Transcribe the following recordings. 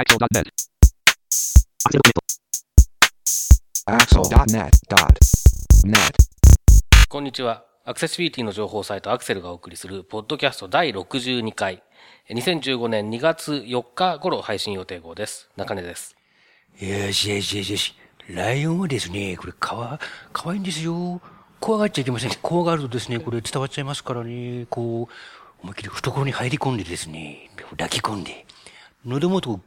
Axel.net. Axel.net.net. こんにちは。アクセシビリティの情報サイトアクセルがお送りする、ポッドキャスト第62回。2015年2月4日頃配信予定号です。中根です。よしよしよしよし。ライオンはですね、これかわ、かわいいんですよ。怖がっちゃいけません。怖がるとですね、これ伝わっちゃいますからね、こう、思いっきり懐に入り込んでですね、抱き込んで、喉元を、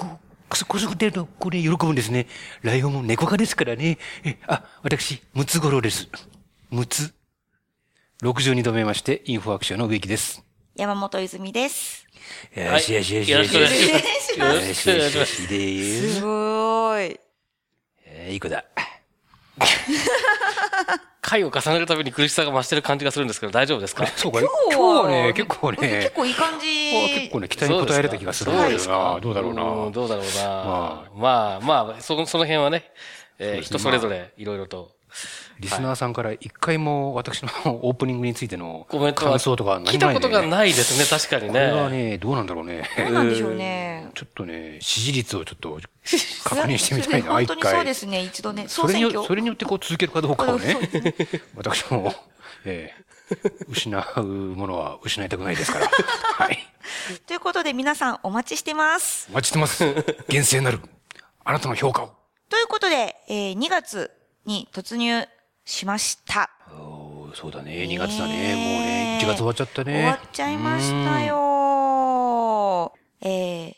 こう、くすくすくってると、これ喜ぶんですね。ライオンも猫科ですからね。え、あ、私、ムツゴロウです。ムツ。62度目まして、インフォアクションの植木です。山本泉です。よしよしよしよろしくお願いします。よろよしよしくお願いします。しよしですす。ごい。えーいい子だ。回を重ねるたびに苦しさが増してる感じがするんですけど、大丈夫ですか？そうか、今日今日ははね、結構ね、結構いい感じ。結構ね、期待に応えれた気がするんだけどな。どうだろううんな。どうだろうな。ままあ、まあ、その、その辺はね人それぞれいろいろと。リスナーさんから一回も私のオープニングについての感想とか何もない聞いたことがい。ないですね、確かにこれはね。ね、どうなんだろうね。どうなんでしょうね。ちょっとね、支持率をちょっと 確認してみたいな、本一回当にそうで。すね、一度ね。それによ、総選挙。それによってこう続けるかどうかをね私も、ええ失うものは失いたくないですから。はい。ということで皆さんお待ちしてます。お待ちしてます。厳正なる。あなたの評価を。ということで、えー2月に突入しました。そうだね、2月だね。もうね、1月終わっちゃったね。終わっちゃいましたよ。えー、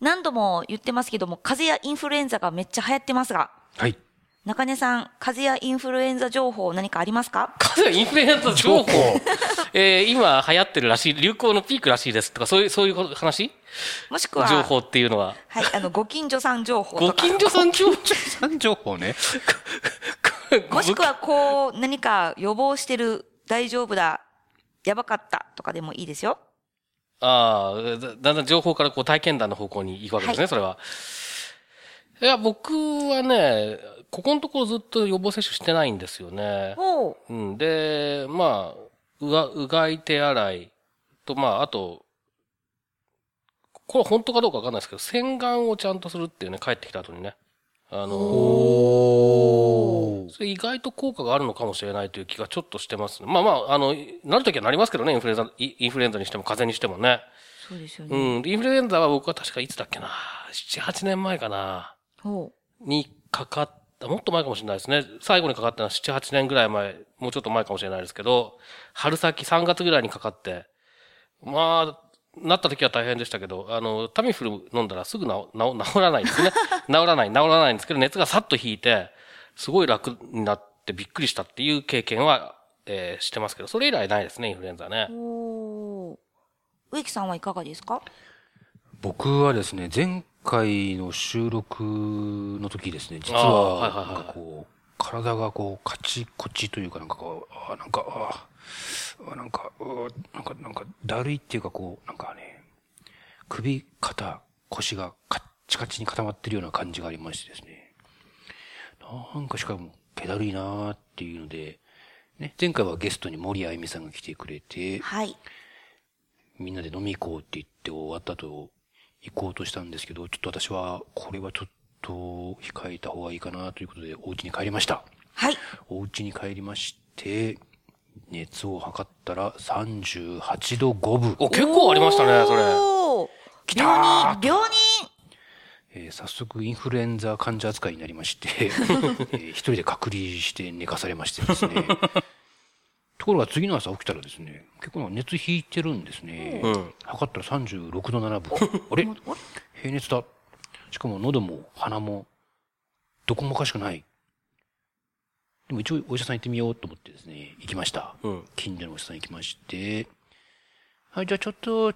何度も言ってますけども、風邪やインフルエンザがめっちゃ流行ってますが、はい。中根さん、風邪やインフルエンザ情報何かありますか？風邪インフルエンザ情報？えー今流行ってるらしい、流行のピークらしいですとか、そういう、そういう話？もしくは、情報っていうのは。はい、あの、ご近所さん情報とか。ご近所さん情報？三情報ね。もしくは、こう、何か予防してる、大丈夫だ、やばかったとかでもいいですよ。ああ、だだんだん情報からこう体験談の方向に行くわけですね、はいそれは。いや、僕はね、ここのところずっと予防接種してないんですよね。ほう。うん、で、まあ、うが、うがい手洗いと、まあ、あと、これ本当かどうかわかんないですけど、洗顔をちゃんとするっていうね、帰ってきた後にね。あのおそれ意外と効果があるのかもしれないという気がちょっとしてますね。まあまあ、あの、なるときはなりますけどね、インフルエンザ、イインフルエンザにしても風邪にしてもね。そうですようね。ん。インフルエンザは僕は確かいつだっけな？7、8年前かな？ほにかかった、もっと前かもしれないですね。最後にかかったのは7、8年ぐらい前、もうちょっと前かもしれないですけど、春先3月ぐらいにかかって、まあ、なった時は大変でしたけど、あの、タミフル飲んだらすぐ治治治らないんですね。治らない、治らないんですけど、熱がさっと引いて、すごい楽になってびっくりしたっていう経験は、えーしてますけど、それ以来ないですね、インフルエンザねう。。おー植木さんはいかがですか？僕はですね、前回の収録の時ですね、実は、はいはいはいなんかこう、体がこう、カチコチというか、なんかこう、あーなんか、あーなんか、なんか、なんか、だるいっていうかこう、なんかね、首、肩、腰がカッチカチに固まってるような感じがありましてですね。なんかしかも、気だるいなーっていうので、ね、前回はゲストに森あゆみさんが来てくれて、はい。みんなで飲み行こうって言って終わった後、行こうとしたんですけど、ちょっと私は、これはちょっと控えた方がいいかなということで、お家に帰りました。はい。お家に帰りまして、熱を測ったら38度5分。お、結構ありましたね、それ。おー来た病人、病人えー早速インフルエンザ患者扱いになりまして、えー一人で隔離して寝かされましてですね。ところが次の朝起きたらですね、結構熱引いてるんですね。うん測ったら36度7分。あれ？平熱だ。しかも喉も鼻も、どこもおかしくない。でも一応お医者さん行ってみようと思ってですね、行きました。うん近所のお医者さん行きまして、はい、じゃあちょっと、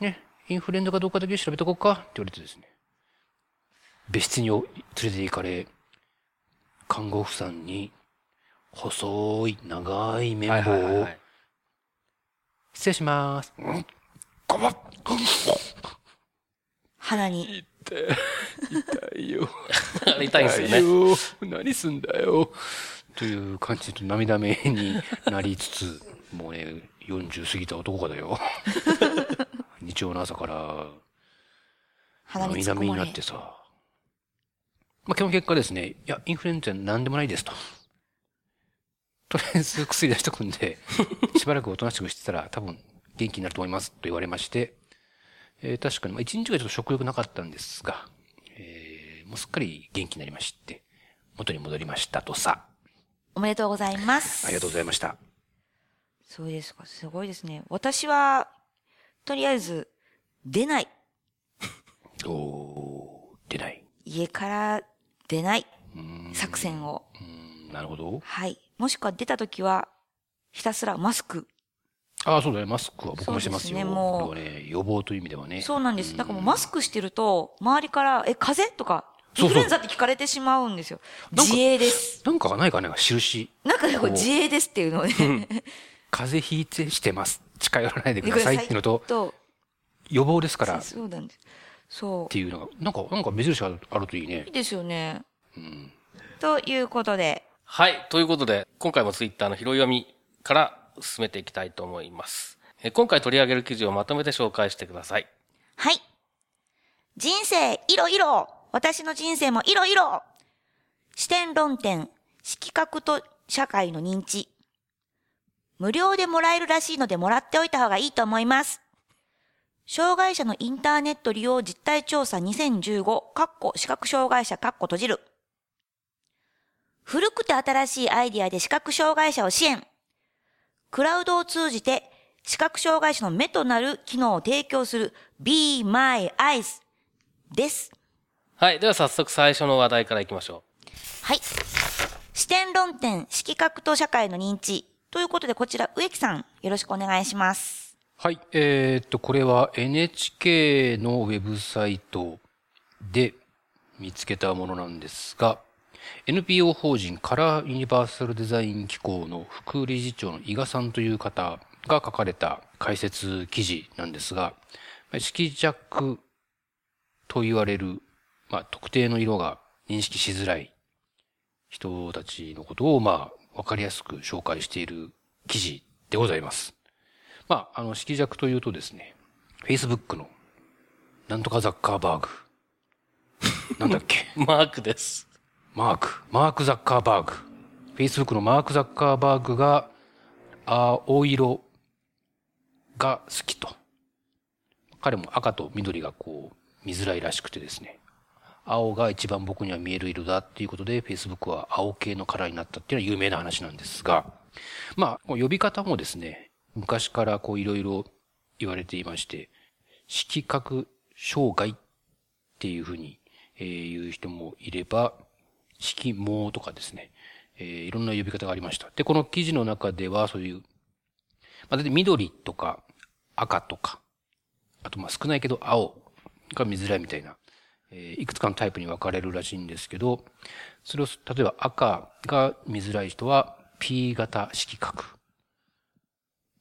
ね、インフルエンザかどうかだけ調べとこうかって言われてですね。別室にお連れて行かれ、看護婦さんに、細い長い綿棒を、失礼します。うんごもっ鼻に。痛いよ。あれ痛いんですよね。よ。何すんだよ。という感じで涙目になりつつ、もうね、40過ぎた男がだよ。日曜の朝から、涙目になってさ。まあ、基本結果ですね、いや、インフルエンザなんでもないですと。とりあえず薬出しとくんで、しばらくおとなしくしてたら多分元気になると思いますと言われまして、えー確かに、まあ、一日がちょっと食欲なかったんですが、えーもうすっかり元気になりまして、元に戻りましたとさ。おめでとうございます。ありがとうございました。そうですか。すごいですね。私は、とりあえず、出ない。おー、出ない。家から出ない作戦を。なるほど。はい。もしくは出たときは、ひたすらマスク。ああ、そうだね。マスクは僕もしてますよ。そうですねもう予防という意味ではね。そうなんです。だからもうマスクしてると、周りから、え、風邪？とか、イそうそうンフルエンザって聞かれてしまうんですよ。なんか自衛です。なんかないかね、印。なんかね、こう自衛ですっていうのをね、風邪ひいてしてます。近寄らないでくださいっていうのと、と、予防ですからっそうなんです。そていうのが、なんか、なんか目印があるといいねう。いい。ですよね。うん。ということで、はい。ということで、今回もツイッターの拾い読みから進めていきたいと思います。え今回取り上げる記事をまとめて紹介してください。はい。人生いろいろ私の人生もいろいろ視点論点、色覚と社会の認知。無料でもらえるらしいのでもらっておいた方がいいと思います。障害者のインターネット利用実態調査2015、かっこ視覚障害者かっこ閉じる。古くて新しいアイディアで視覚障害者を支援。クラウドを通じて視覚障害者の目となる機能を提供する Be My Eyes です。はい。では早速最初の話題からいきましょはい。視点論点、色覚と社会の認知。ということで、こちら、植木さん、よろしくお願いします。はい。えーっと、これは NHK のウェブサイトで見つけたものなんですが、NPO 法人カラーユニバーサルデザイン機構の副理事長の伊賀さんという方が書かれた解説記事なんですが、色弱と言われる、まあ、特定の色が認識しづらい人たちのことを、まあ、わかりやすく紹介している記事でございます。まあ、あの、色弱というとですね、Facebook の、なんとかザッカーバーグ。なんだっけ？う。マークです。マーク。マーク・ザッカーバーグ。Facebook のマーク・ザッカーバーグが、青色が好きと。彼も赤と緑がこう、見づらいらしくてですね。青が一番僕には見える色だっていうことで、Facebook は青系のカラーになったっていうのは有名な話なんですが、まあ、呼び方もですね、昔からこういろいろ言われていまして、色覚障害っていうふうに、えー言う人もいれば、色盲とかですね、えーいろんな呼び方がありました。で、この記事の中ではそういう、まあ、だいたい緑とか赤とか、あとまあ少ないけど青が見づらいみたいな、えいくつかのタイプに分かれるらしいんですけど、それを、例えば赤が見づらい人は P 型色覚。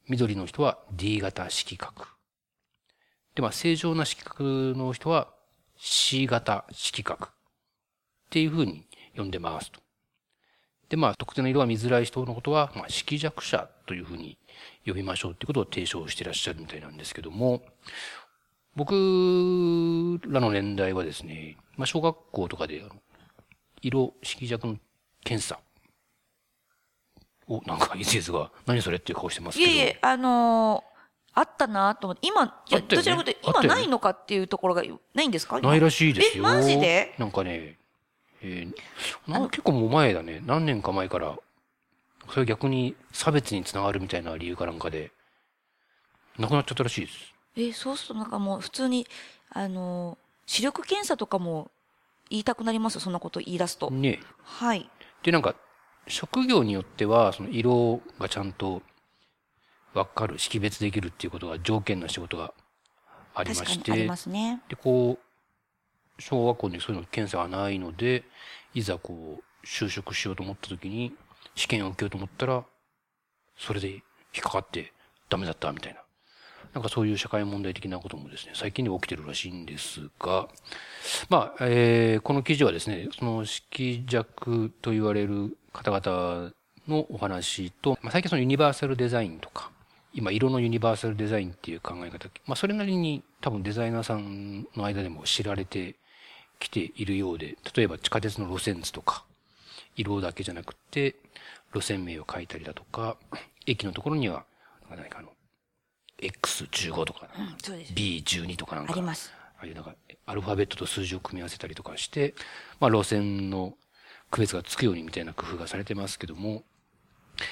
緑の人は D 型色覚。で、まあ正常な色覚の人は C 型色覚。っていう風に呼んでますと。で、まあ、特定の色が見づらい人のことは、まあ、色弱者というふうに呼びましょうっていうことを提唱してらっしゃるみたいなんですけども、僕らの年代はですね、まあ、小学校とかで、色色弱の検査お、なんか、いついつが、何それっていう顔してますけど。いえいえ、あのーあったなと思って、今、いやあったよねどちらかというと、今ないのかっていうところがないんですかないらしいですよ。えマジでなんかね、えーな結構もう前だね。何年か前から、それ逆に差別につながるみたいな理由かなんかで、なくなっちゃったらしいです。え、そうするとなんかもう普通に、あのー視力検査とかも言いたくなります？よ、そんなこと言い出すと。ね。はい。で、なんか、職業によっては、その色がちゃんとわかる、識別できるっていうことが条件な仕事がありまして、確かにありますね。で、こう、小学校にそういうの検査がないので、いざこう、就職しようと思った時に、試験を受けようと思ったら、それで引っかかってダメだったみたいな。なんかそういう社会問題的なこともですね、最近で起きてるらしいんですが、まあ、えーこの記事はですね、その色弱と言われる方々のお話と、まあ、最近そのユニバーサルデザインとか、今、色のユニバーサルデザインっていう考え方、まあ、それなりに多分デザイナーさんの間でも知られてきているようで、例えば地下鉄の路線図とか、色だけじゃなくて、路線名を書いたりだとか、駅のところには、何かあの、X15 とか、うん、そうです。B12 とかなんか、あります。ああいうなんか、アルファベットと数字を組み合わせたりとかして、まあ路線の区別がつくようにみたいな工夫がされてますけども、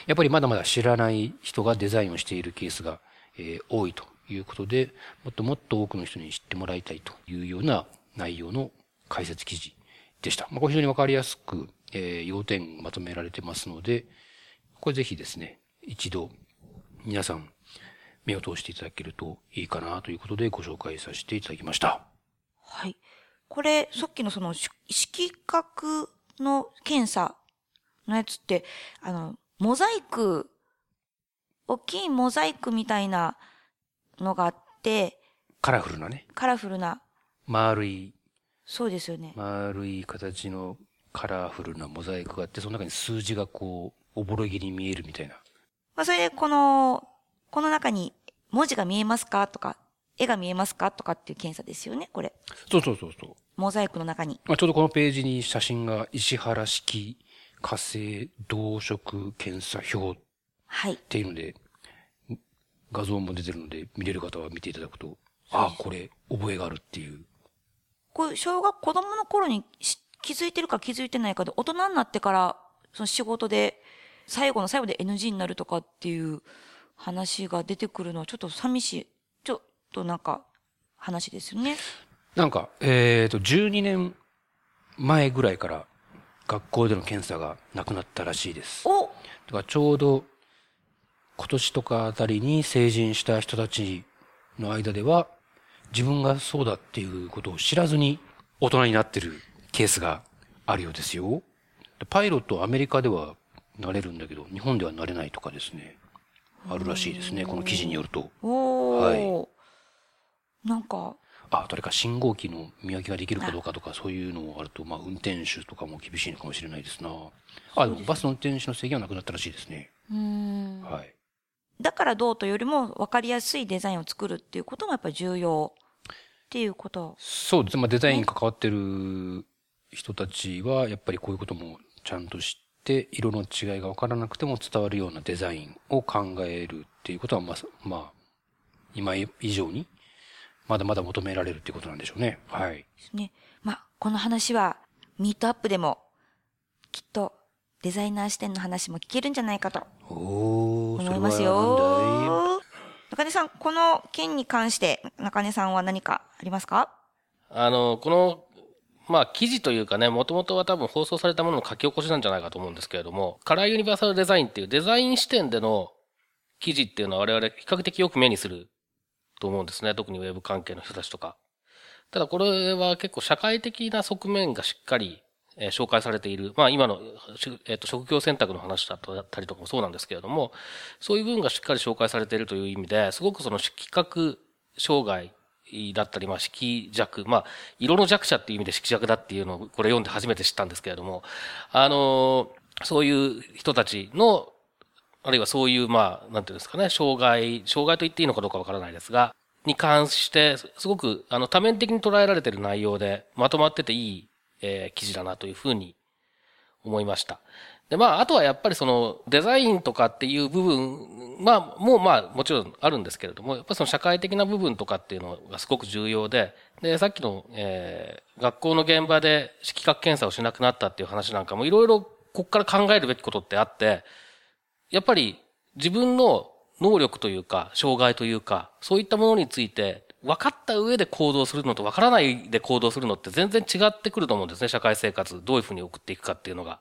やっぱりまだまだ知らない人がデザインをしているケースが、えー多いということで、もっともっと多くの人に知ってもらいたいというような内容の解説記事でした。まあ、これ非常にわかりやすく、えー要点まとめられてますので、これぜひですね、一度皆さん目を通していただけるといいかなということでご紹介させていただきました。はい。これ、さっきのその、し色覚の検査のやつって、あの、モザイク、大きいモザイクみたいなのがあって、カラフルなね、カラフルな、丸い、そうですよね。丸い形のカラフルなモザイクがあって、その中に数字がこう、おぼろげに見えるみたいな。まあ、それでこの、この中に文字が見えますかとか、絵が見えますかとかっていう検査ですよね、これ。そうそうそうそう。モザイクの中に。まあ、ちょうどこのページに写真が石原式火星動植検査表っはい。ていうので、画像も出てるので、見れる方は見ていただくと、ああ、これ、覚えがあるっていう。これ、小学子供の頃にし気づいてるか気づいてないかで、大人になってから、その仕事で、最後の最後で NG になるとかっていう話が出てくるのはちょっと寂しい。ちょっとなんか、話ですよね。なんか、えっ、と、12年前ぐらいから学校での検査がなくなったらしいです。おだからちょうど今年とかあたりに成人した人たちの間では自分がそうだっていうことを知らずに大人になってるケースがあるようですよ。パイロットはアメリカではなれるんだけど日本ではなれないとかですね。あるらしいですね。この記事によると。おー。はなんか、あ、どれか信号機の見分けができるかどうかとかそういうのもあると、まあ運転手とかも厳しいのかもしれないですな。あ、でもバスの運転手の制限はなくなったらしいですね。うーん。はい。だからどうというよりも分かりやすいデザインを作るっていうこともやっぱり重要っていうこと。そうですね。まあ、デザインに関わってる人たちは、やっぱりこういうこともちゃんと知って、色の違いが分からなくても伝わるようなデザインを考えるっていうことは、まあ、まあ、今以上に、まだまだ求められるっていうことなんでしょうね。はい。ですね。まあ、この話は、ミートアップでも、きっと、デザイナー視点の話も聞けるんじゃないかとおー、思いますよ。中根さん、この件に関して、中根さんは何かありますか？あの、この、まあ、記事というかね、もともとは多分放送されたものの書き起こしなんじゃないかと思うんですけれども、カラーユニバーサルデザインっていうデザイン視点での記事っていうのは我々比較的よく目にすると思うんですね。特にウェブ関係の人たちとか。ただこれは結構社会的な側面がしっかり、え紹介されている。まあ今の、えっと職業選択の話だったりとかもそうなんですけれども、そういう部分がしっかり紹介されているという意味で、すごくその色覚障害だったり、まあ色弱、まあ色の弱者っていう意味で色弱だっていうのをこれ読んで初めて知ったんですけれども、あのそういう人たちのあるいはそういう、まあ、なんていうんですかね、障害、障害と言っていいのかどうかわからないですが、に関して、すごく、あの、多面的に捉えられている内容で、まとまってていい、えー記事だなというふうに思いました。で、まあ、あとはやっぱりその、デザインとかっていう部分、まあ、もうまあ、もちろんあるんですけれども、やっぱりその社会的な部分とかっていうのがすごく重要で、で、さっきの、えー学校の現場で色覚検査をしなくなったっていう話なんかも、いろいろこっから考えるべきことってあって、やっぱり自分の能力というか、障害というか、そういったものについて、分かった上で行動するのと分からないで行動するのって全然違ってくると思うんですね、社会生活。どういうふうに送っていくかっていうのが。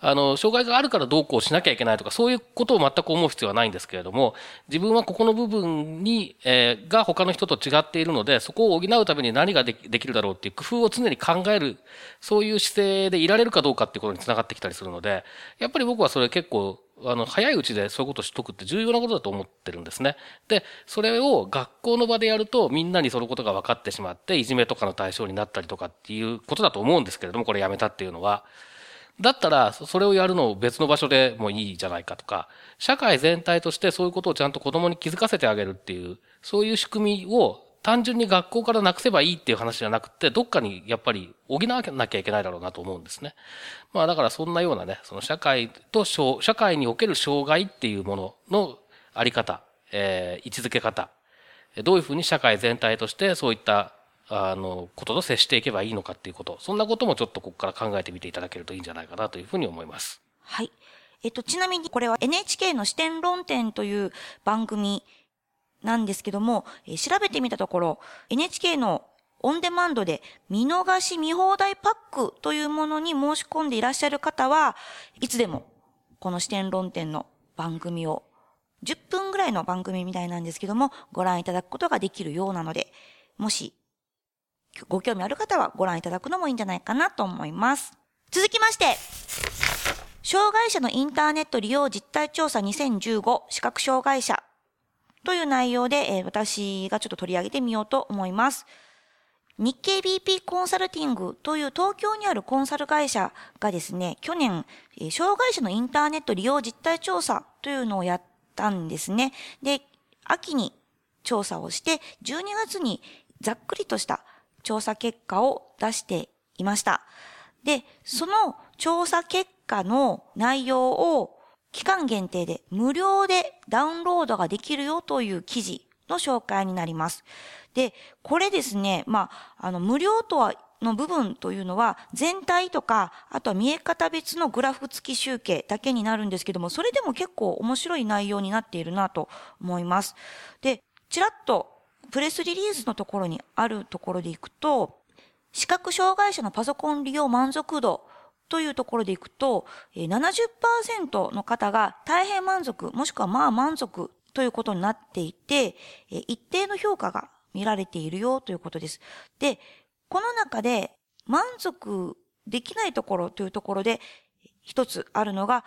あの、障害があるからどうこうしなきゃいけないとか、そういうことを全く思う必要はないんですけれども、自分はここの部分に、えーが他の人と違っているので、そこを補うために何ができできるだろうっていう工夫を常に考える、そういう姿勢でいられるかどうかっていうことにつながってきたりするので、やっぱり僕はそれ結構、あの、早いうちでそういうことをしとくって重要なことだと思ってるんですね。で、それを学校の場でやると、みんなにそのことが分かってしまって、いじめとかの対象になったりとかっていうことだと思うんですけれども、これやめたっていうのは。だったら、それをやるのを別の場所でもいいじゃないかとか、社会全体としてそういうことをちゃんと子供に気づかせてあげるっていう、そういう仕組みを単純に学校からなくせばいいっていう話じゃなくて、どっかにやっぱり補わなきゃいけないだろうなと思うんですね。まあだからそんなようなね、その社会と、社会における障害っていうもののあり方、えー、位置づけ方、どういうふうに社会全体としてそういったあの、ことと接していけばいいのかっていうこと、そんなこともちょっとここから考えてみていただけるといいんじゃないかなというふうに思います。はい。えっと、ちなみにこれは NHK の視点論点という番組なんですけども、え、調べてみたところ、NHK のオンデマンドで見逃し見放題パックというものに申し込んでいらっしゃる方は、いつでもこの視点論点の番組を10分ぐらいの番組みたいなんですけども、ご覧いただくことができるようなので、もしご興味ある方はご覧いただくのもいいんじゃないかなと思います。続きまして、障害者のインターネット利用実態調査2015視覚障害者という内容で、え、私がちょっと取り上げてみようと思います。日経 BP コンサルティングという東京にあるコンサル会社がですね、去年、え、障害者のインターネット利用実態調査というのをやったんですね。で、秋に調査をして、12月にざっくりとした調査結果を出していました。で、その調査結果の内容を期間限定で無料でダウンロードができるよという記事の紹介になります。で、これですね、まあ、あの、無料とは、の部分というのは全体とか、あとは見え方別のグラフ付き集計だけになるんですけども、それでも結構面白い内容になっているなと思います。で、ちらっとプレスリリースのところにあるところでいくと、視覚障害者のパソコン利用満足度というところでいくと、70%の方が大変満足、もしくはまあ満足ということになっていて、一定の評価が見られているよということです。で、この中で満足できないところというところで一つあるのが、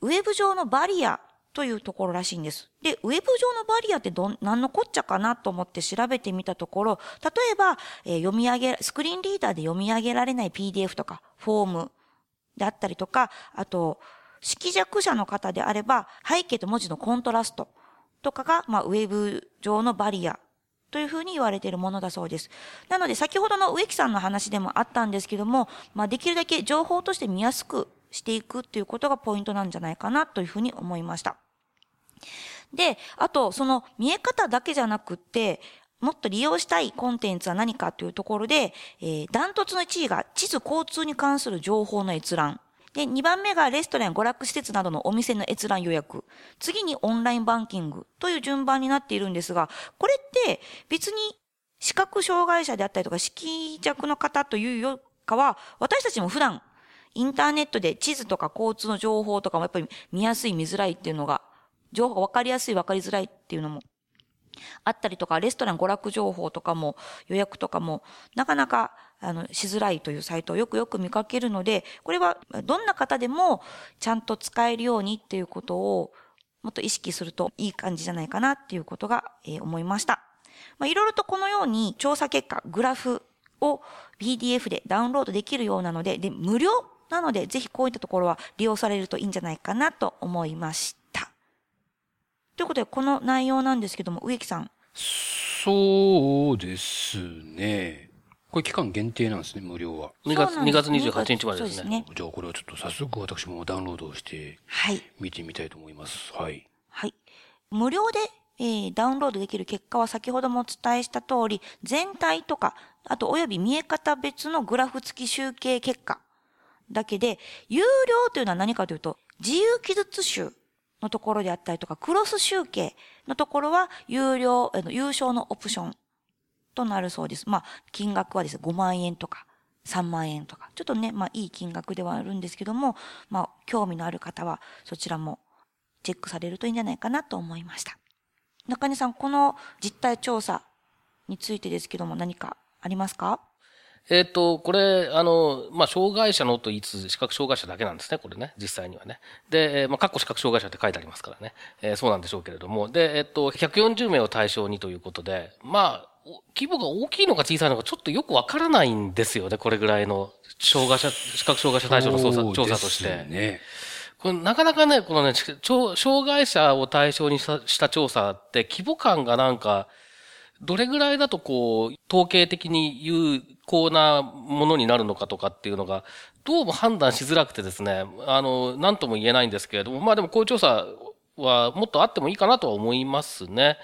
ウェブ上のバリアというところらしいんです。で、ウェブ上のバリアってどん、何のこっちゃかなと思って調べてみたところ、例えば、えー、読み上げ、スクリーンリーダーで読み上げられない PDF とか、フォームであったりとか、あと、色弱者の方であれば、背景と文字のコントラストとかが、まあ、ウェブ上のバリアというふうに言われているものだそうです。なので、先ほどの植木さんの話でもあったんですけども、まあ、できるだけ情報として見やすくしていくっていうことがポイントなんじゃないかなというふうに思いました。で、あと、その見え方だけじゃなくって、もっと利用したいコンテンツは何かというところで、えー、ダントツの1位が地図交通に関する情報の閲覧。で、2番目がレストラン、娯楽施設などのお店の閲覧予約。次にオンラインバンキングという順番になっているんですが、これって別に視覚障害者であったりとか色弱の方というよりかは、私たちも普段インターネットで地図とか交通の情報とかもやっぱり見やすい見づらいっていうのが情報が分かりやすい分かりづらいっていうのもあったりとか、レストラン娯楽情報とかも予約とかもなかなかあのしづらいというサイトをよくよく見かけるので、これはどんな方でもちゃんと使えるようにっていうことをもっと意識するといい感じじゃないかなっていうことが、えー、思いました。まあ、いろいろとこのように調査結果、グラフを PDF でダウンロードできるようなので、で、無料なので、ぜひこういったところは利用されるといいんじゃないかなと思いました。ということで、この内容なんですけども、植木さん。そうですね。これ期間限定なんですね、無料は。2月、2月28日までですね。じゃあこれはちょっと早速私もダウンロードをして、はい。見てみたいと思います。はい。はい。無料で、えー、ダウンロードできる結果は先ほどもお伝えした通り、全体とか、あとおよび見え方別のグラフ付き集計結果だけで、有料というのは何かというと、自由記述集のところであったりとか、クロス集計のところは、有料、優勝のオプションとなるそうです。まあ、金額はですね、5万円とか、3万円とか、ちょっとね、まあ、いい金額ではあるんですけども、まあ、興味のある方は、そちらもチェックされるといいんじゃないかなと思いました。中根さん、この実態調査についてですけども、何かありますか？えっ、と、これ、あの、まあ、障害者のと言いつつ、視覚障害者だけなんですね、これね、実際にはね。で、えーまあ、かっこ視覚障害者って書いてありますからね。えーそうなんでしょうけれども。で、えっ、と、140名を対象にということで、まあ、お規模が大きいのか小さいのかちょっとよくわからないんですよね、これぐらいの障害者、視覚障害者対象の捜査調査として。これなかなかね、このね、障害者を対象にした調査って規模感がなんか、どれぐらいだとこう、統計的に有効なものになるのかとかっていうのが、どうも判断しづらくてですね、あの、なんとも言えないんですけれども、まあでもこういう調査はもっとあってもいいかなとは思いますね。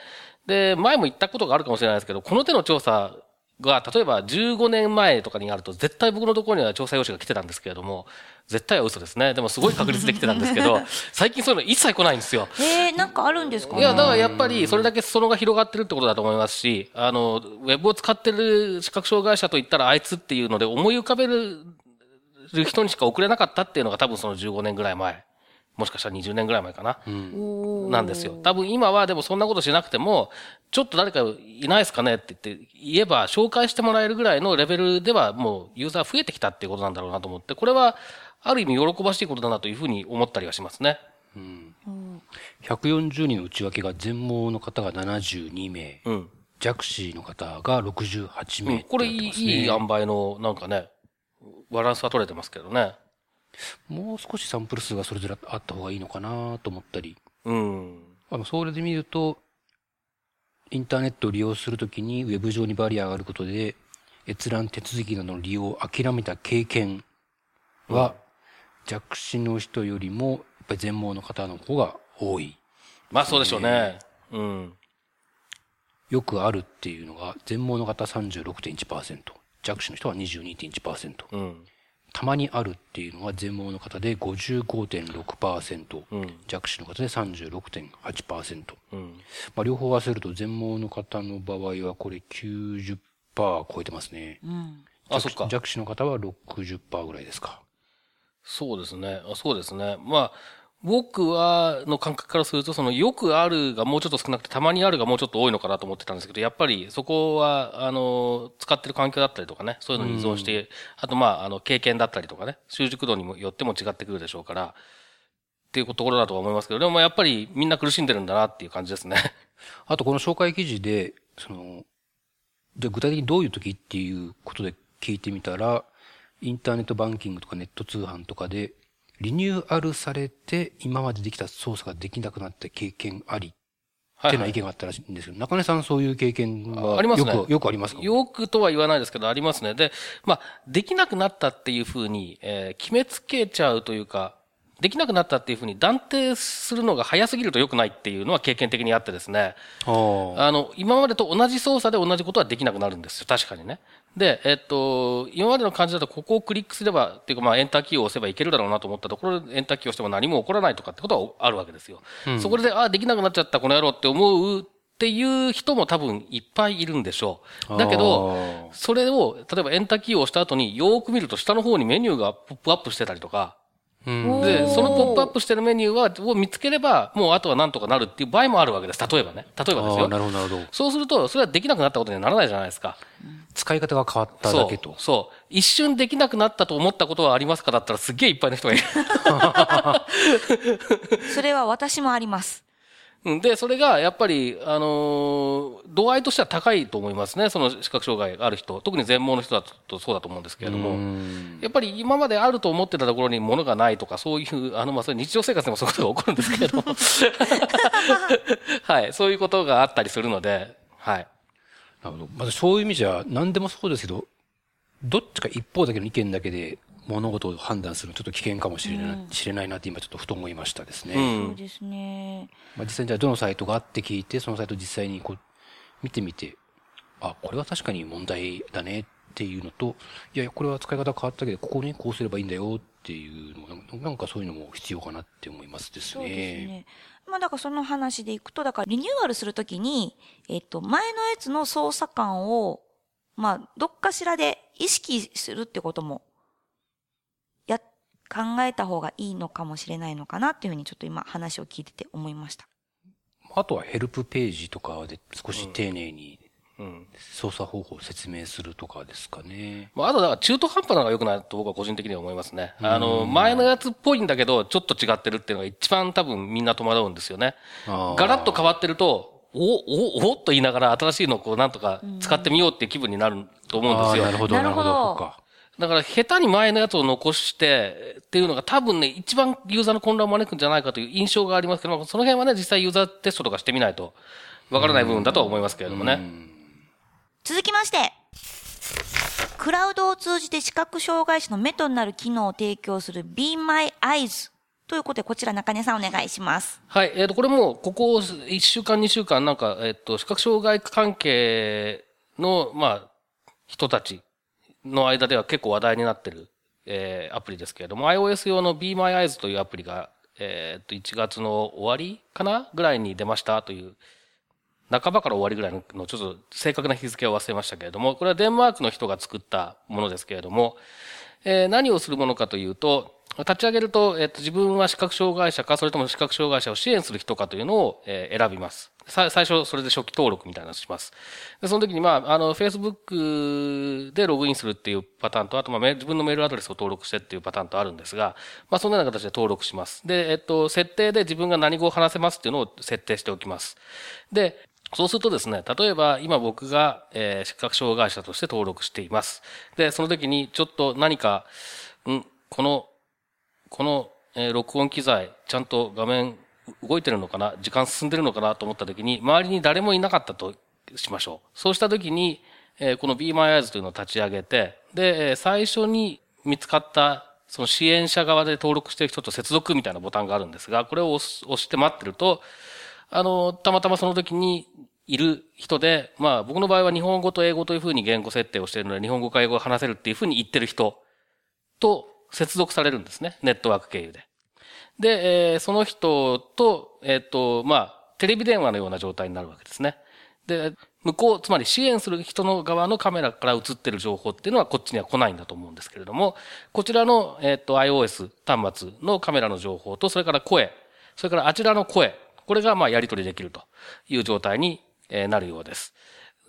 で、前も言ったことがあるかもしれないですけど、この手の調査が、例えば15年前とかにあると、絶対僕のところには調査用紙が来てたんですけれども、絶対は嘘ですね。でもすごい確率で来てたんですけど、最近そういうの一切来ないんですよ。えー、なんかあるんですかねいや、だからやっぱりそれだけ裾野が広がってるってことだと思いますし、あの、ウェブを使ってる視覚障害者といったらあいつっていうので思い浮かべる人にしか送れなかったっていうのが多分その15年ぐらい前。もしかしたら20年ぐらい前かな。なんですよ。多分今はでもそんなことしなくても、ちょっと誰かいないですかねって言って言えば紹介してもらえるぐらいのレベルではもうユーザー増えてきたっていうことなんだろうなと思って、これはある意味喜ばしいことだなというふうに思ったりはしますね。140人の内訳が全盲の方が72名、うん。弱視の方が68名、うん、これいい、いい塩梅の、なんかね、バランスは取れてますけどね。もう少しサンプル数がそれぞれあった方がいいのかなと思ったり。うん。あの、それで見ると、インターネットを利用するときにウェブ上にバリアがあることで、閲覧手続きなどの利用を諦めた経験は、弱視の人よりも、やっぱり全盲の方の方が多い。まあそうでしょうね。うん。よくあるっていうのが、全盲の方36.1%、弱視の人は22.1%、うん。たまにあるっていうのは全盲の方で55.6%、うん。弱視の方で36.8%。うん。まあ、両方合わせると全盲の方の場合はこれ90%超えてますね。うん。あ、そっか。弱視の方は60%ぐらいですか。そうですね。あそうですね。まあ、僕は、の感覚からすると、その、よくあるがもうちょっと少なくて、たまにあるがもうちょっと多いのかなと思ってたんですけど、やっぱりそこは、あの、使ってる環境だったりとかね、そういうのに依存して、あと、まあ、あの、経験だったりとかね、習熟度にもよっても違ってくるでしょうから、っていうところだとは思いますけど、でもまあやっぱりみんな苦しんでるんだなっていう感じですね。あとこの紹介記事で、その、で具体的にどういう時っていうことで聞いてみたら、インターネットバンキングとかネット通販とかで、リニューアルされて今までできた操作ができなくなった経験ありっていうような意見があったらしいんですけど、中根さんそういう経験はありますね。よく、よくありますか？よくとは言わないですけど、ありますね。で、まあ、できなくなったっていうふうに、えー決めつけちゃうというか、できなくなったっていうふうに断定するのが早すぎると良くないっていうのは経験的にあってですね。あの、今までと同じ操作で同じことはできなくなるんですよ。確かにね。で、えっと、今までの感じだと、ここをクリックすれば、っていうか、まあ、エンターキーを押せばいけるだろうなと思ったところで、エンターキーを押しても何も起こらないとかってことはあるわけですよ。そこで、ああ、できなくなっちゃった、この野郎って思うっていう人も多分いっぱいいるんでしょう。だけど、あそれを、例えばエンターキーを押した後によーく見ると下の方にメニューがポップアップしてたりとか、うんで、そのポップアップしてるメニューは、を見つければ、もうあとはなんとかなるっていう場合もあるわけです。例えばね。例えばですよ。なるほど、なるほど。そうすると、それはできなくなったことにはならないじゃないですか。使い方が変わっただけと。。そう。一瞬できなくなったと思ったことはありますかだったらすっげえいっぱいの人がいる。それは私もあります。うんで、それがやっぱり、あのー度合いとしては高いと思いますね。その視覚障害がある人。特に全盲の人だとそうだと思うんですけれども。やっぱり今まであると思ってたところに物がないとか、そういう、あの、まあ、それ日常生活でもそういうことが起こるんですけれども。はい。そういうことがあったりするので、はい。なるほど。まずそういう意味じゃ、何でもそうですけど、どっちか一方だけの意見だけで物事を判断するのはちょっと危険かもしれない、知れないなって今ちょっとふと思いましたですね。うんそうですね。まあ、実際にじゃあどのサイトがあって聞いて、そのサイトを実際にこう、見てみて、あ、これは確かに問題だねっていうのと、いやいや、これは使い方変わったけど、ここね、こうすればいいんだよっていうのなんなんかそういうのも必要かなって思いますですそうですね。ね。まあだからその話でいくと、だからリニューアルするときに、えっと、前のやつの操作感を、まあ、どっかしらで意識するってことも、や、考えた方がいいのかもしれないのかなっていうふうにちょっと今話を聞いてて思いました。あとはヘルプページとかで少し丁寧にうん。操作方法を説明するとかですかね。まあ、あとだから中途半端なのが良くないと僕は個人的には思いますね。あの、前のやつっぽいんだけど、ちょっと違ってるっていうのが一番多分みんな戸惑うんですよね。ガラッと変わってると、お、お、おっと言いながら新しいのをこうなんとか使ってみようっていう気分になると思うんですよ。なるほど、なるほど。だから下手に前のやつを残してっていうのが多分ね、一番ユーザーの混乱を招くんじゃないかという印象がありますけど、その辺はね、実際ユーザーテストとかしてみないとわからない部分だとは思いますけれどもね。続きまして、クラウドを通じて視覚障害者の目となる機能を提供する Be My Eyes ということで、こちら中根さんお願いします。はい。えっ、と、これも、ここ1週間、2週間、なんか、えっ、と、視覚障害関係の、まあ、人たちの間では結構話題になってる、えーアプリですけれども、iOS 用の Be My Eyes というアプリが、えっ、と、1月の終わりかなぐらいに出ましたという、半ばから終わりぐらいの、ちょっと正確な日付を忘れましたけれども、これはデンマークの人が作ったものですけれども、えー何をするものかというと、立ち上げると、えっと、自分は視覚障害者か、それとも視覚障害者を支援する人かというのを、え選びます。最初、それで初期登録みたいなのします。で、その時に、まあ、あの、Facebook でログインするっていうパターンと、あと、まあ、自分のメールアドレスを登録してっていうパターンとあるんですが、まあ、そのような形で登録します。で、えっと、設定で自分が何語を話せますっていうのを設定しておきます。で、そうするとですね、例えば今僕が、えー視覚障害者として登録しています。で、その時にちょっと何か、ん、この、この、えー録音機材、ちゃんと画面動いてるのかな時間進んでるのかなと思った時に、周りに誰もいなかったとしましょう。そうした時に、えーこの Be My Eyes というのを立ち上げて、で、え最初に見つかった、その支援者側で登録してる人と接続みたいなボタンがあるんですが、これを押して待ってると、あの、たまたまその時にいる人で、まあ僕の場合は日本語と英語というふうに言語設定をしているので、日本語か英語が話せるっていうふうに言ってる人と接続されるんですね。ネットワーク経由で。で、えーその人と、えっ、と、まあ、テレビ電話のような状態になるわけですね。で、向こう、つまり支援する人の側のカメラから映ってる情報っていうのはこっちには来ないんだと思うんですけれども、こちらの、えっ、と、iOS 端末のカメラの情報と、それから声、それからあちらの声、これがまあやり取りできるという状態になるようです。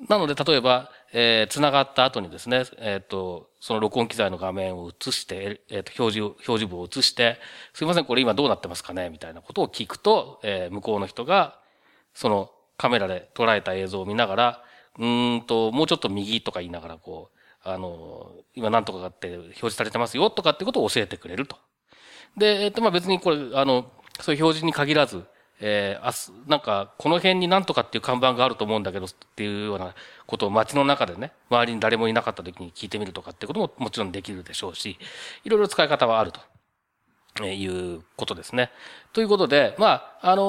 なので、例えば、えー、繋がった後にですね、えっ、と、その録音機材の画面を映して、えっ、と、表示、表示部を映して、すいません、これ今どうなってますかね？みたいなことを聞くと、えー向こうの人が、そのカメラで捉えた映像を見ながら、うーんと、もうちょっと右とか言いながら、こう、あの、今何とかって表示されてますよとかってことを教えてくれると。で、えっ、と、まあ、別にこれ、あの、そういう表示に限らず、えー、あす、なんか、この辺になんとかっていう看板があると思うんだけどっていうようなことを街の中でね、周りに誰もいなかった時に聞いてみるとかってことももちろんできるでしょうし、いろいろ使い方はあると。えいうことですね。ということで、まあ、あの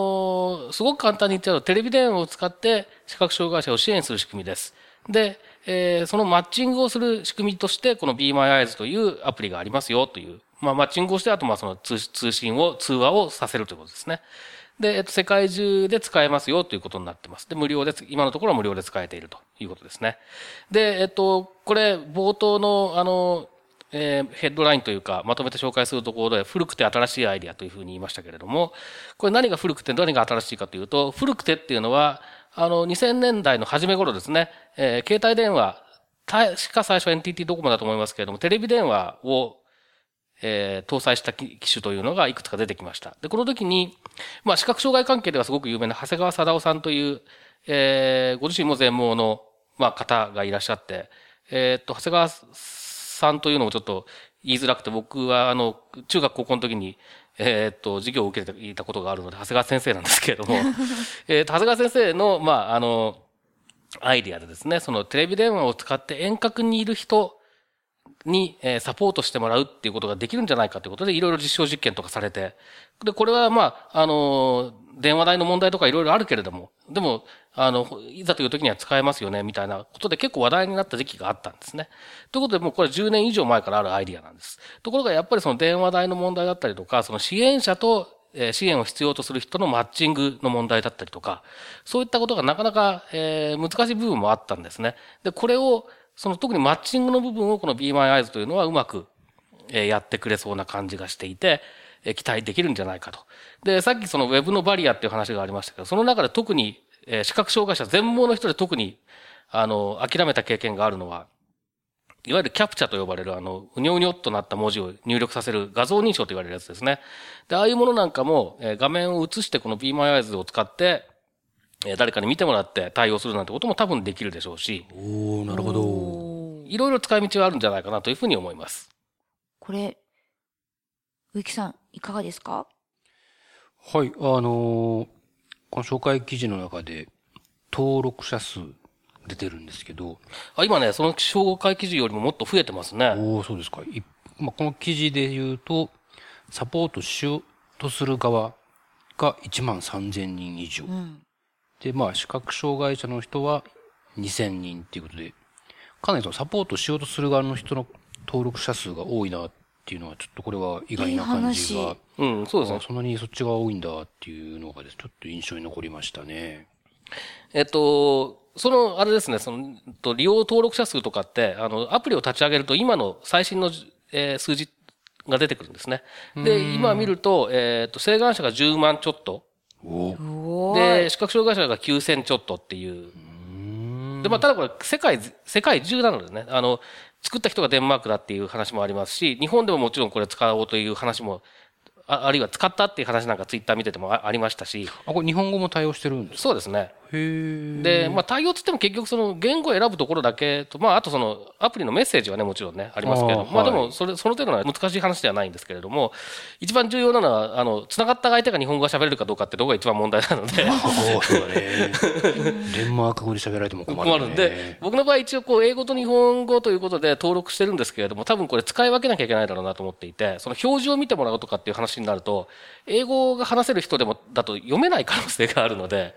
ーすごく簡単に言っちゃうと、テレビ電話を使って視覚障害者を支援する仕組みです。で、えーそのマッチングをする仕組みとして、この Be My Eyes というアプリがありますよという、まあ、マッチングをして、あと、まあ、その通信を、通話をさせるということですね。で、えっと、世界中で使えますよということになってます。で、無料で、今のところは無料で使えているということですね。で、えっと、これ、冒頭の、あの、えーヘッドラインというか、まとめて紹介するところで、古くて新しいアイディアというふうに言いましたけれども、これ何が古くて何が新しいかというと、古くてっていうのは、あの、2000年代の初め頃ですね、えー携帯電話、確か最初は NTT ドコモだと思いますけれども、テレビ電話をえー搭載した機種というのがいくつか出てきました。で、この時に、まあ、視覚障害関係ではすごく有名な長谷川貞夫さんという、えーご自身も全盲の、まあ、方がいらっしゃって、えーっと、長谷川さんというのもちょっと言いづらくて、僕は、あの、中学高校の時に、えっと、授業を受けていたことがあるので、長谷川先生なんですけれども、えっと、長谷川先生の、まあ、あの、アイディアでですね、そのテレビ電話を使って遠隔にいる人に、えサポートしてもらうっていうことができるんじゃないかということで、いろいろ実証実験とかされて、で、これはまあ、あの、電話代の問題とかいろいろあるけれども、でも、あの、いざという時には使えますよね、みたいなことで結構話題になった時期があったんですね。ということで、もうこれ10年以上前からあるアイディアなんです。ところがやっぱりその電話代の問題だったりとか、その支援者とえ支援を必要とする人のマッチングの問題だったりとか、そういったことがなかなか、えー難しい部分もあったんですね。で、これを、その特にマッチングの部分をこの Be My Eyes というのはうまく、えやってくれそうな感じがしていて、え期待できるんじゃないかと。で、さっきその Web のバリアっていう話がありましたけど、その中で特に、え視覚障害者全盲の人で特に、あの、諦めた経験があるのは、いわゆるキャプチャと呼ばれるあの、うにょうにょっとなった文字を入力させる画像認証と言われるやつですね。で、ああいうものなんかも、え画面を映してこの Be My Eyes を使って、誰かに見てもらって対応するなんてことも多分できるでしょうし、おおなるほど。いろいろ使い道はあるんじゃないかなというふうに思います。これ、植木さん、いかがですか？はい、あのーこの紹介記事の中で、登録者数出てるんですけど、あ今ね、その紹介記事よりももっと増えてますね。おおそうですか。いまあ、この記事で言うと、サポートしようとする側が1万3000人以上。うん。で、まあ、視覚障害者の人は2000人っていうことで、かなりそのサポートしようとする側の人の登録者数が多いなっていうのは、ちょっとこれは意外な感じがいい話、うん、そうですねあ。そんなにそっちが多いんだっていうのがです、ちょっと印象に残りましたね。えっと、その、あれですね、その、と利用登録者数とかって、あの、アプリを立ち上げると今の最新の、えー数字が出てくるんですね。で、今見ると、えっと、請願者が10万ちょっと。で、視覚障害者が9000ちょっとっていう。で、まあ、ただこれ、世界、世界中なのでね、あの、作った人がデンマークだっていう話もありますし、日本でももちろんこれ使おうという話も、ああるいは使ったっていう話なんかツイッター見ててもあありましたし、あ、これ日本語も対応してるんですか？そうですね。で、まあ、対応つっても結局その言語を選ぶところだけと、まあ、あとそのアプリのメッセージはね、もちろんね、ありますけど、まあではいも、それ、その程度の難しい話ではないんですけれども、一番重要なのは、あの、繋がった相手が日本語が喋れるかどうかってところが一番問題なので、そうね。デンマーク語で喋られても困る、ね。困るんで、僕の場合一応こう、英語と日本語ということで登録してるんですけれども、多分これ使い分けなきゃいけないだろうなと思っていて、その表示を見てもらうとかっていう話になると、英語が話せる人でも、だと読めない可能性があるので、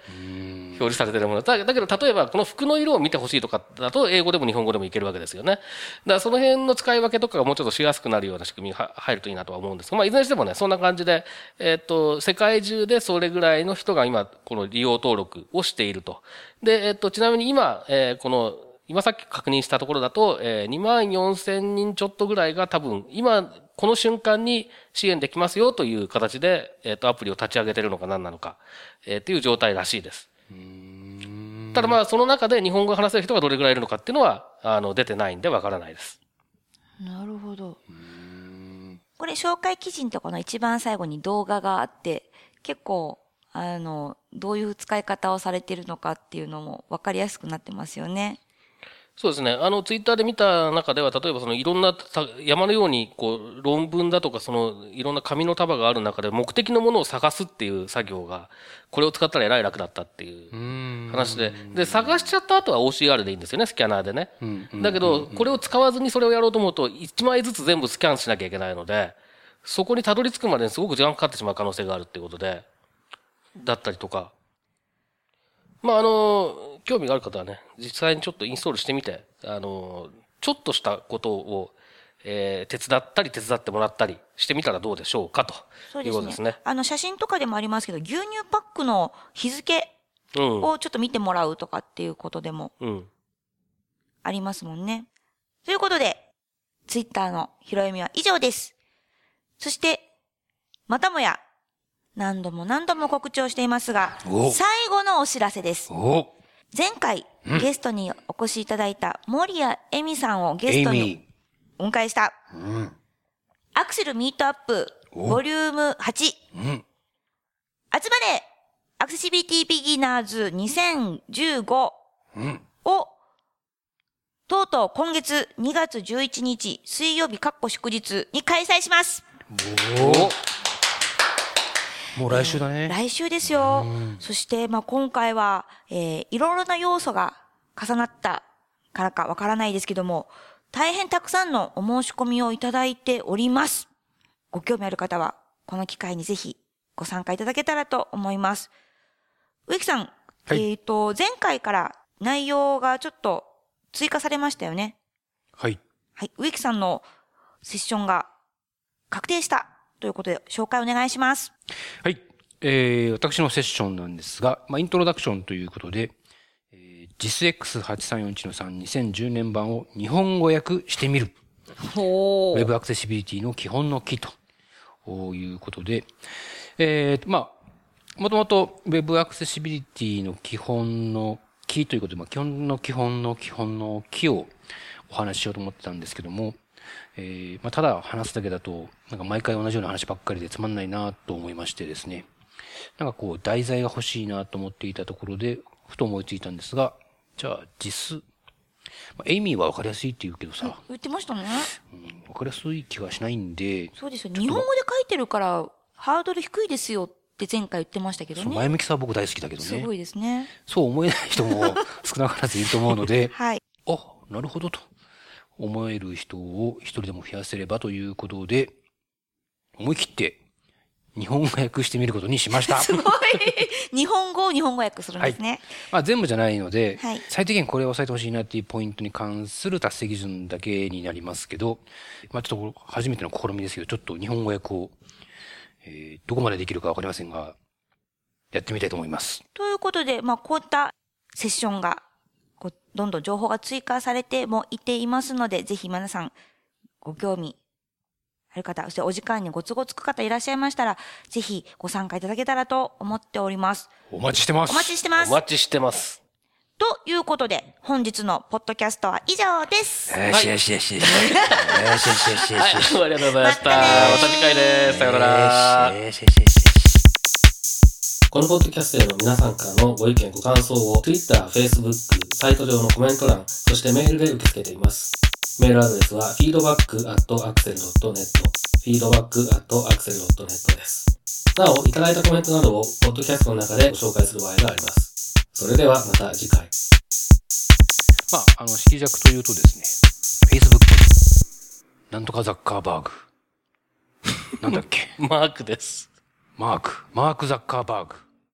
表示されてるもの。だだけど、例えば、この服の色を見てほしいとかだと、英語でも日本語でもいけるわけですよね。だから、その辺の使い分けとかがもうちょっとしやすくなるような仕組みが入るといいなとは思うんですが、まあ、いずれにしてもね、そんな感じで、えっ、と、世界中でそれぐらいの人が今、この利用登録をしていると。で、えっ、と、ちなみに今、えーこの、今さっき確認したところだと、えー、2万4千人ちょっとぐらいが多分、今、この瞬間に支援できますよという形で、えっ、と、アプリを立ち上げてるのか何なのか、えー、っていう状態らしいです。ただまあ、その中で日本語を話せる人がどれぐらいいるのかっていうのは、あの、出てないんでわからないです。なるほど。これ紹介記事のところの一番最後に動画があって、結構、あの、どういう使い方をされているのかっていうのも分かりやすくなってますよね。そうですね。あの、ツイッターで見た中では、例えばそのいろんなた山のように、こう、論文だとか、その、いろんな紙の束がある中で、目的のものを探すっていう作業が、これを使ったらえらい楽だったっていう話で、で、探しちゃった後は OCR でいいんですよね、スキャナーでね。だけど、これを使わずにそれをやろうと思うと、1枚ずつ全部スキャンしなきゃいけないので、そこにたどり着くまでにすごく時間かかってしまう可能性があるっていうことで、だったりとか。まあ、あの、興味がある方はね、実際にちょっとインストールしてみて、あの、ちょっとしたことを、えー手伝ったり手伝ってもらったりしてみたらどうでしょうかとそうですね。いうことですね。あの、写真とかでもありますけど、牛乳パックの日付うん。をちょっと見てもらうとかっていうことでもうん。ありますもんね。ということで、ツイッターの拾い読みは以上です。そして、またもや、何度も何度も告知をしていますがお、最後のお知らせです。お前回、ゲストにお越しいただいた森谷恵美さんをゲストにミお迎えした、ー。うん。アクセルミートアップ、おボリューム8、うん。集まれアクセシビリティビギナーズ2015うん。を、とうとう今月2月11日水曜日かっこ祝日に開催します。おもう来週だね。来週ですよ。そして、まあ、今回は、えーいろいろな要素が重なったからかわからないですけども、大変たくさんのお申し込みをいただいております。ご興味ある方は、この機会にぜひご参加いただけたらと思います。植木さん、はいえっ、と、前回から内容がちょっと追加されましたよね。はい。はい。植木さんのセッションが確定したということで、紹介お願いします。はい。えー、私のセッションなんですが、まあ、イントロダクションということで、えー、JISX8341 の3 2010年版を日本語訳してみる。ほウェブアクセシビリティの基本の木ということで、えー、まあ、もともと Web アクセシビリティの基本の木ということで、まあ、基本の基本の基本の木をお話ししようと思ってたんですけども、えーまあ、ただ話すだけだと、なんか毎回同じような話ばっかりでつまんないなと思いましてですね、なんかこう、題材が欲しいなと思っていたところで、ふと思いついたんですが、じゃあ、実、まあ、エイミーはわかりやすいって言うけどさ、言ってましたね。うん、わかりやすい気がしないんで、そうですよ。日本語で書いてるから、ハードル低いですよって前回言ってましたけどね。前向きさは僕大好きだけどね。すごいですね。そう思えない人も少なからずいると思うので、はい。あ、なるほどと思える人を一人でも増やせればということで、思い切って日本語訳してみることにしました。すごい。日本語を日本語訳するんですね。まあ全部じゃないので、はい最低限これを押さえてほしいなっていうポイントに関する達成基準だけになりますけど、まあちょっと初めての試みですけど、ちょっと日本語訳を、えーどこまでできるかわかりませんが、やってみたいと思います。ということで、まあ、こういったセッションが、こう、どんどん情報が追加されてもいていますので、ぜひ皆さん、ご興味ある方、そしてお時間にご都合つく方いらっしゃいましたら、ぜひご参加いただけたらと思っております。お待ちしてます。お待ちしてます。お待ちしてます。ということで、本日のポッドキャストは以上です。よしよしよしよし。よしよしよしよし ありがとうございました。また次回です。さようなら。よしよしよしこのポッドキャストへの皆さんからのご意見、ご感想を Twitter、Facebook、サイト上のコメント欄、そしてメールで受け付けています。メールアドレスは feedback.axel.net feedback.axel.net です。なお、いただいたコメントなどをポッドキャストの中でご紹介する場合があります。それではまた次回。まあ、あの、色弱というとですね、Facebook、なんとかザッカーバーグ。なんだっけ？マークです。マーク、マークザッカーバーグ。